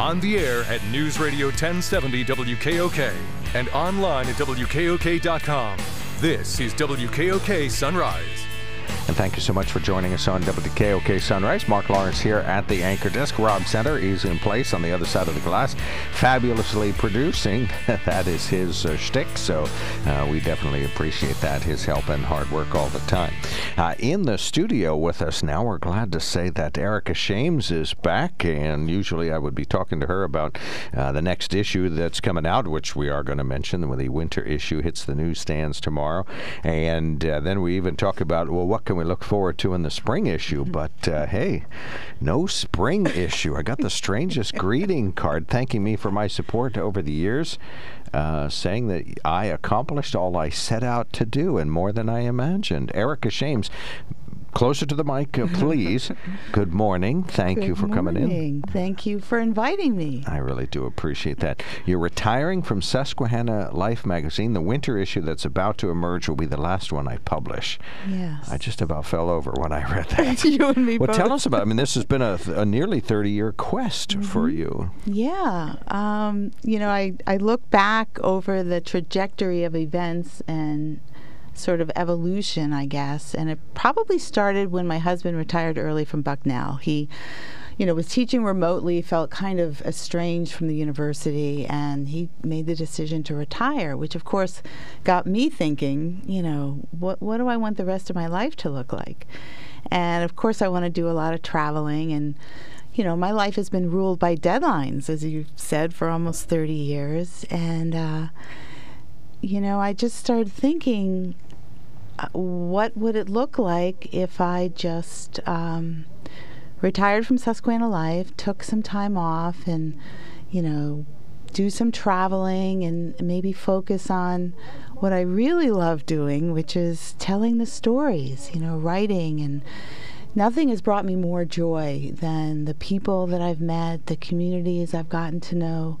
On the air at News Radio 1070 WKOK and online at WKOK.com. This is WKOK Sunrise. And thank you so much for joining us on WKOK Sunrise. Mark Lawrence here at the anchor desk. Rob Center is in place on the other side of the glass, fabulously producing. that is his uh, shtick, so uh, we definitely appreciate that, his help and hard work all the time. Uh, in the studio with us now, we're glad to say that Erica Shames is back, and usually I would be talking to her about uh, the next issue that's coming out, which we are going to mention when the winter issue hits the newsstands tomorrow. And uh, then we even talk about, well, what can we look forward to in the spring issue? But uh, hey, no spring issue. I got the strangest greeting card thanking me for my support over the years, uh, saying that I accomplished all I set out to do and more than I imagined. Erica Shames, closer to the mic, uh, please. Good morning. Thank Good you for coming in. Thank you for inviting me. I really do appreciate that. You're retiring from Susquehanna Life magazine. The winter issue that's about to emerge will be the last one I publish. Yes. I just about fell over when I read that. you and me well, both. tell us about. I mean, this has been a, a nearly 30 year quest for Mm-hmm. you. Yeah. Um, you know, I, I look back over the trajectory of events and sort of evolution, I guess, and it probably started when my husband retired early from Bucknell. He, you know, was teaching remotely, felt kind of estranged from the university, and he made the decision to retire, which of course got me thinking, you know, what what do I want the rest of my life to look like? And of course, I want to do a lot of traveling and you know, my life has been ruled by deadlines, as you said, for almost 30 years. And, uh, you know, I just started thinking, uh, what would it look like if I just um, retired from Susquehanna Life, took some time off, and, you know, do some traveling and maybe focus on what I really love doing, which is telling the stories, you know, writing. And nothing has brought me more joy than the people that I've met, the communities I've gotten to know,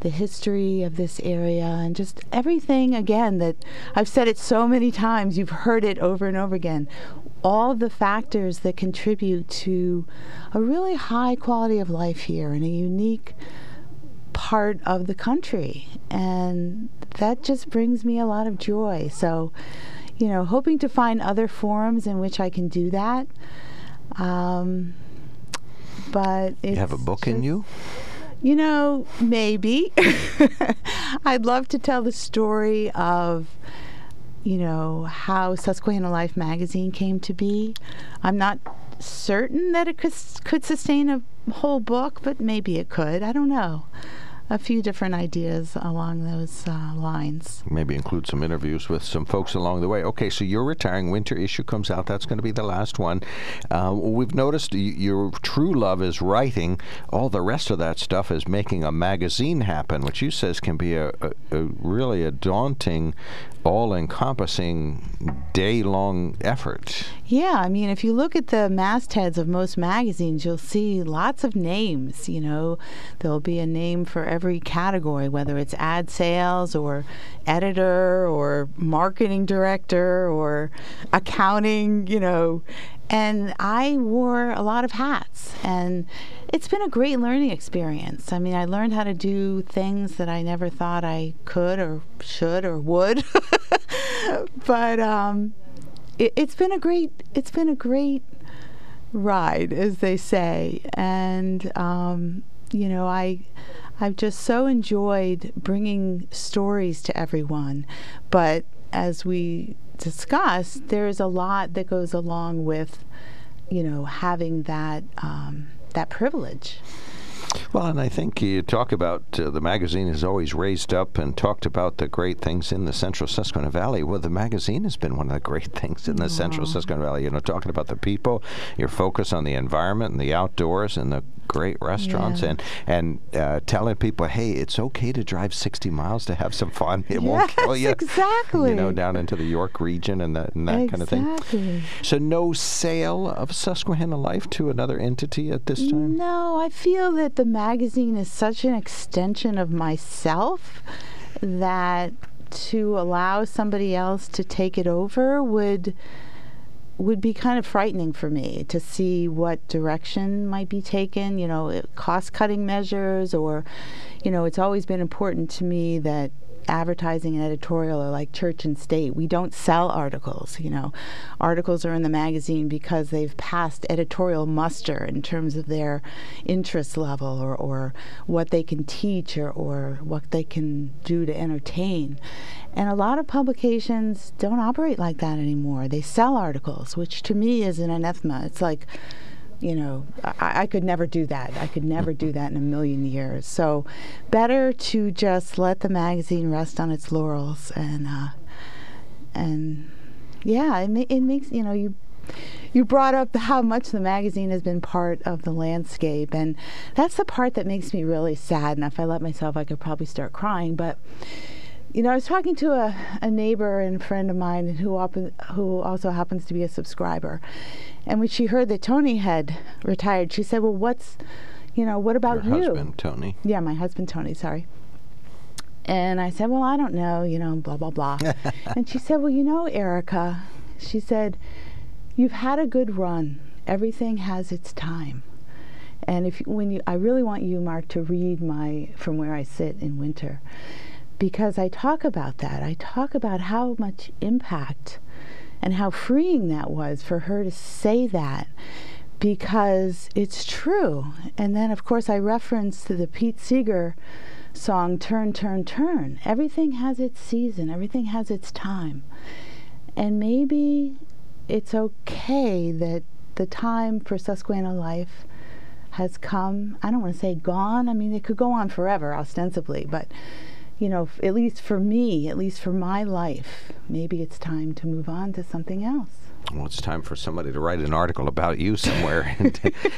the history of this area, and just everything again that I've said it so many times, you've heard it over and over again. All the factors that contribute to a really high quality of life here and a unique part of the country. And that just brings me a lot of joy. So, you know, hoping to find other forums in which I can do that. Um, but it's You have a book in you? You know, maybe. I'd love to tell the story of, you know, how Susquehanna Life magazine came to be. I'm not certain that it could, could sustain a whole book, but maybe it could. I don't know. A few different ideas along those uh, lines. Maybe include some interviews with some folks along the way. Okay, so you're retiring. Winter issue comes out. That's going to be the last one. Uh, we've noticed y- your true love is writing. All the rest of that stuff is making a magazine happen, which you says can be a, a, a really a daunting, all-encompassing, day-long effort. Yeah, I mean, if you look at the mastheads of most magazines, you'll see lots of names. You know, there'll be a name for every category, whether it's ad sales or editor or marketing director or accounting, you know. And I wore a lot of hats, and it's been a great learning experience. I mean, I learned how to do things that I never thought I could or should or would. but um, it, it's been a great it's been a great ride, as they say, and um, you know I. I've just so enjoyed bringing stories to everyone, but as we discussed, there is a lot that goes along with, you know, having that um, that privilege. Well, and I think you talk about uh, the magazine has always raised up and talked about the great things in the Central Susquehanna Valley. Well, the magazine has been one of the great things in the Central Susquehanna Valley. You know, talking about the people, your focus on the environment and the outdoors and the great restaurants, Yeah. and and uh, telling people, hey, it's okay to drive 60 miles to have some fun. It won't kill you. Exactly. You know, down into the York region and that and that kind of thing. Exactly. So, no sale of Susquehanna Life to another entity at this time. No, I feel that the magazine is such an extension of myself that to allow somebody else to take it over would would be kind of frightening for me to see what direction might be taken, you know, cost cutting measures, or, you know, it's always been important to me that advertising and editorial are like church and state. We don't sell articles, you know. Articles are in the magazine because they've passed editorial muster in terms of their interest level or, or what they can teach or, or what they can do to entertain. And a lot of publications don't operate like that anymore. They sell articles, which to me is an anathema. It's like, you know, I, I, could never do that. I could never do that in a million years. So, better to just let the magazine rest on its laurels and uh, and yeah, it, ma- it makes you know you you brought up how much the magazine has been part of the landscape, and that's the part that makes me really sad. And if I let myself, I could probably start crying, but you know, I was talking to a, a neighbor and friend of mine who, op- who also happens to be a subscriber. And when she heard that Tony had retired, she said, Well, what's, you know, what about Your you? husband, Tony. Yeah, my husband, Tony, sorry. And I said, Well, I don't know, you know, blah, blah, blah. and she said, Well, you know, Erica, she said, You've had a good run. Everything has its time. And if when you, I really want you, Mark, to read my From Where I Sit in Winter because I talk about that. I talk about how much impact and how freeing that was for her to say that because it's true. And then, of course, I reference to the Pete Seeger song, Turn, Turn, Turn. Everything has its season, everything has its time. And maybe it's okay that the time for Susquehanna life has come. I don't want to say gone. I mean, it could go on forever, ostensibly, but you know, at least for me, at least for my life, maybe it's time to move on to something else. Well, it's time for somebody to write an article about you somewhere and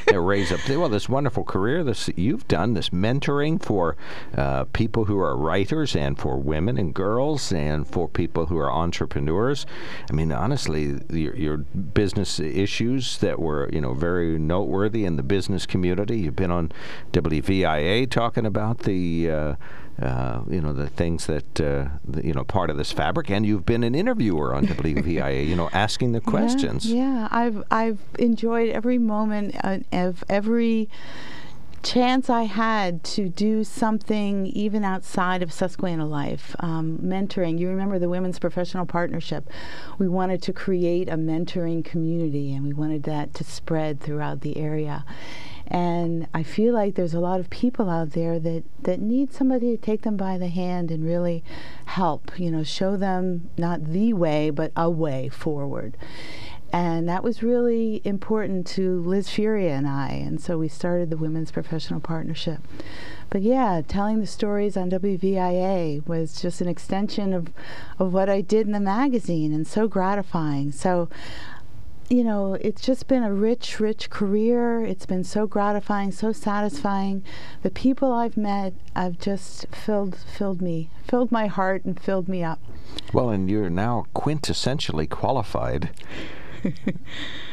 to, raise up. Well, this wonderful career this you've done, this mentoring for uh, people who are writers and for women and girls and for people who are entrepreneurs. I mean, honestly, your, your business issues that were you know very noteworthy in the business community. You've been on WVIA talking about the. Uh, uh, you know the things that uh, the, you know part of this fabric, and you've been an interviewer on WVIA, you know, asking the questions. Yeah, yeah. I've I've enjoyed every moment uh, of every chance I had to do something even outside of Susquehanna life, um, mentoring. You remember the Women's Professional Partnership. We wanted to create a mentoring community, and we wanted that to spread throughout the area. And I feel like there's a lot of people out there that, that need somebody to take them by the hand and really help, you know, show them not the way, but a way forward. And that was really important to Liz Furia and I. And so we started the Women's Professional Partnership. But yeah, telling the stories on WVIA was just an extension of, of what I did in the magazine and so gratifying. So you know, it's just been a rich, rich career. It's been so gratifying, so satisfying. The people I've met, I've just filled filled me, filled my heart, and filled me up. Well, and you're now quintessentially qualified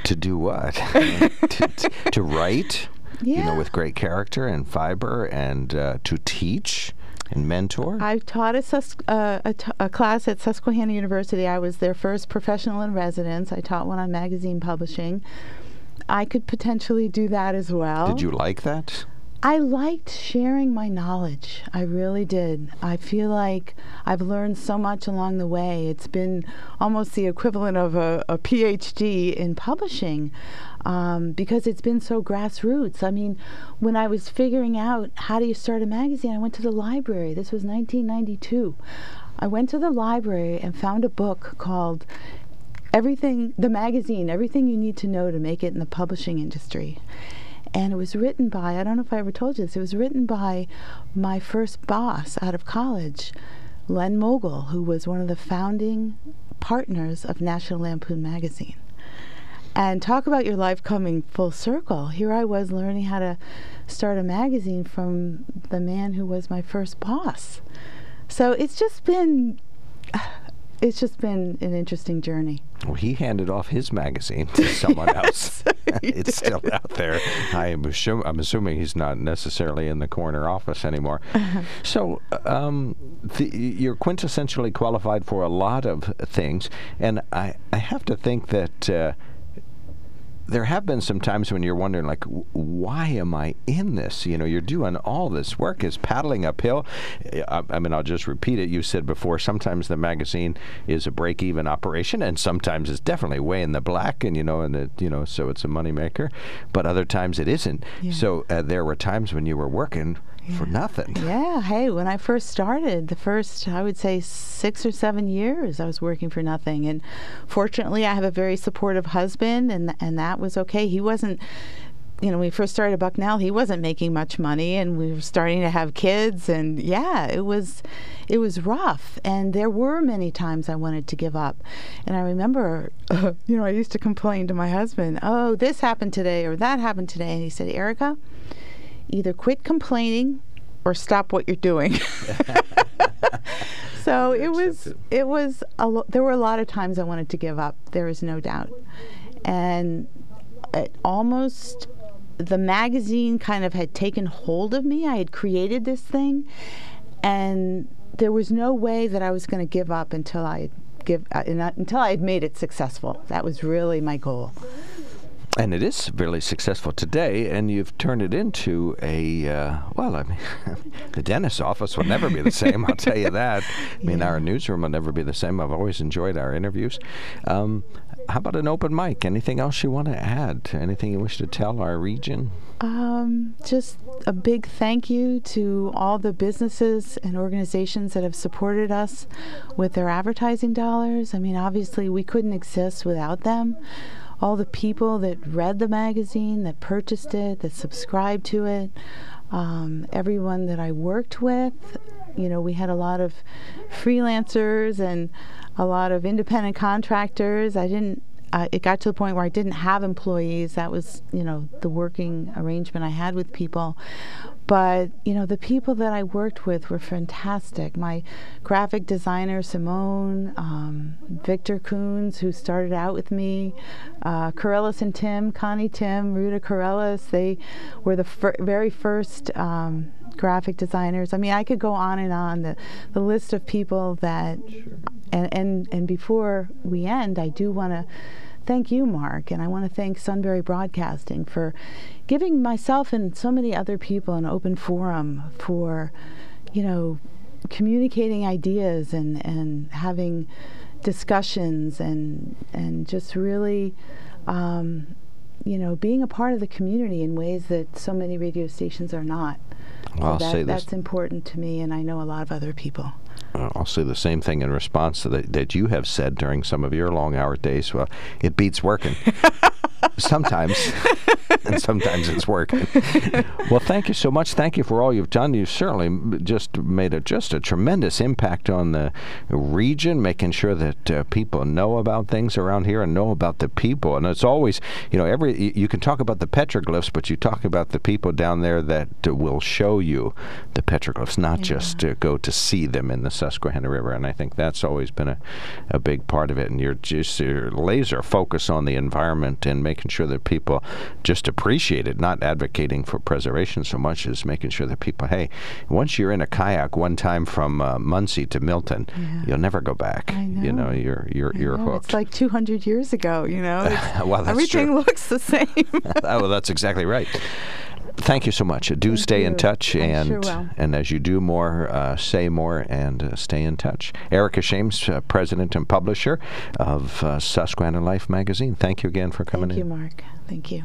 to do what? to, to, to, write. Yeah. You know, with great character and fiber, and uh, to teach and mentor? I've taught a, Sus- uh, a, t- a class at Susquehanna University. I was their first professional in residence. I taught one on magazine publishing. I could potentially do that as well. Did you like that? I liked sharing my knowledge. I really did. I feel like I've learned so much along the way. It's been almost the equivalent of a, a PhD in publishing um, because it's been so grassroots. I mean, when I was figuring out how do you start a magazine, I went to the library. This was 1992. I went to the library and found a book called Everything, the magazine, Everything You Need to Know to Make It in the Publishing Industry and it was written by I don't know if I ever told you this. It was written by my first boss out of college, Len Mogel, who was one of the founding partners of National Lampoon magazine. And talk about your life coming full circle. Here I was learning how to start a magazine from the man who was my first boss. So it's just been it's just been an interesting journey. Well, he handed off his magazine to someone else. it's still out there. I am assume, I'm assuming he's not necessarily in the corner office anymore. Uh-huh. So um, the, you're quintessentially qualified for a lot of things, and I, I have to think that. Uh, there have been some times when you're wondering, like, why am I in this? You know, you're doing all this work, is paddling uphill. I, I, mean, I'll just repeat it. You said before, sometimes the magazine is a break-even operation, and sometimes it's definitely way in the black, and you know, and it, you know, so it's a moneymaker. But other times it isn't. Yeah. So uh, there were times when you were working for nothing. Yeah. Hey, when I first started, the first, I would say, six or seven years, I was working for nothing. And fortunately, I have a very supportive husband, and and that was okay. He wasn't you know, we first started Bucknell, he wasn't making much money, and we were starting to have kids, and yeah, it was, it was rough, and there were many times I wanted to give up, and I remember, uh, you know, I used to complain to my husband, "Oh, this happened today, or that happened today," and he said, "Erica, either quit complaining or stop what you're doing. so it was it was a lo- there were a lot of times I wanted to give up. There is no doubt, and it almost the magazine kind of had taken hold of me. I had created this thing, and there was no way that I was going to give up until I give uh, until I had made it successful. That was really my goal and it is really successful today, and you've turned it into a uh, well. I mean, the dentist's office will never be the same. I'll tell you that. I mean, yeah. our newsroom will never be the same. I've always enjoyed our interviews. Um, how about an open mic? Anything else you want to add? Anything you wish to tell our region? Um, just a big thank you to all the businesses and organizations that have supported us with their advertising dollars. I mean, obviously, we couldn't exist without them all the people that read the magazine, that purchased it, that subscribed to it, um, everyone that I worked with. You know, we had a lot of freelancers and a lot of independent contractors. I didn't uh, it got to the point where I didn't have employees. That was, you know, the working arrangement I had with people. But, you know, the people that I worked with were fantastic. My graphic designer, Simone, um, Victor Coons, who started out with me, uh, Corellis and Tim, Connie Tim, Ruta Corellis, they were the fir- very first um, graphic designers. I mean, I could go on and on. The, the list of people that, sure. And, and, and before we end, I do want to thank you, Mark, and I want to thank Sunbury Broadcasting for giving myself and so many other people an open forum for, you know, communicating ideas and, and having discussions and and just really um, you know being a part of the community in ways that so many radio stations are not. Well, so that, that's important to me, and I know a lot of other people. Uh, I'll say the same thing in response to that that you have said during some of your long hour days. Well, it beats working. sometimes, and sometimes it's working. well, thank you so much. Thank you for all you've done. You've certainly just made a just a tremendous impact on the region, making sure that uh, people know about things around here and know about the people. And it's always, you know, every you can talk about the petroglyphs, but you talk about the people down there that uh, will show you the petroglyphs, not yeah. just to go to see them in the Susquehanna River. And I think that's always been a, a big part of it. And you're just your laser focus on the environment and making sure that people just appreciate it, not advocating for preservation so much as making sure that people, hey, once you're in a kayak one time from uh, Muncy to Milton, yeah. you'll never go back. Know. You know, you're you're I you're know. hooked. It's like 200 years ago. You know, well, everything true. looks the same. oh, well, that's exactly right thank you so much. Do thank stay you. in touch, I and sure and as you do more, uh, say more, and uh, stay in touch. Erica Shames, uh, president and publisher of uh, Susquehanna Life magazine. Thank you again for coming thank in. Thank you, Mark. Thank you.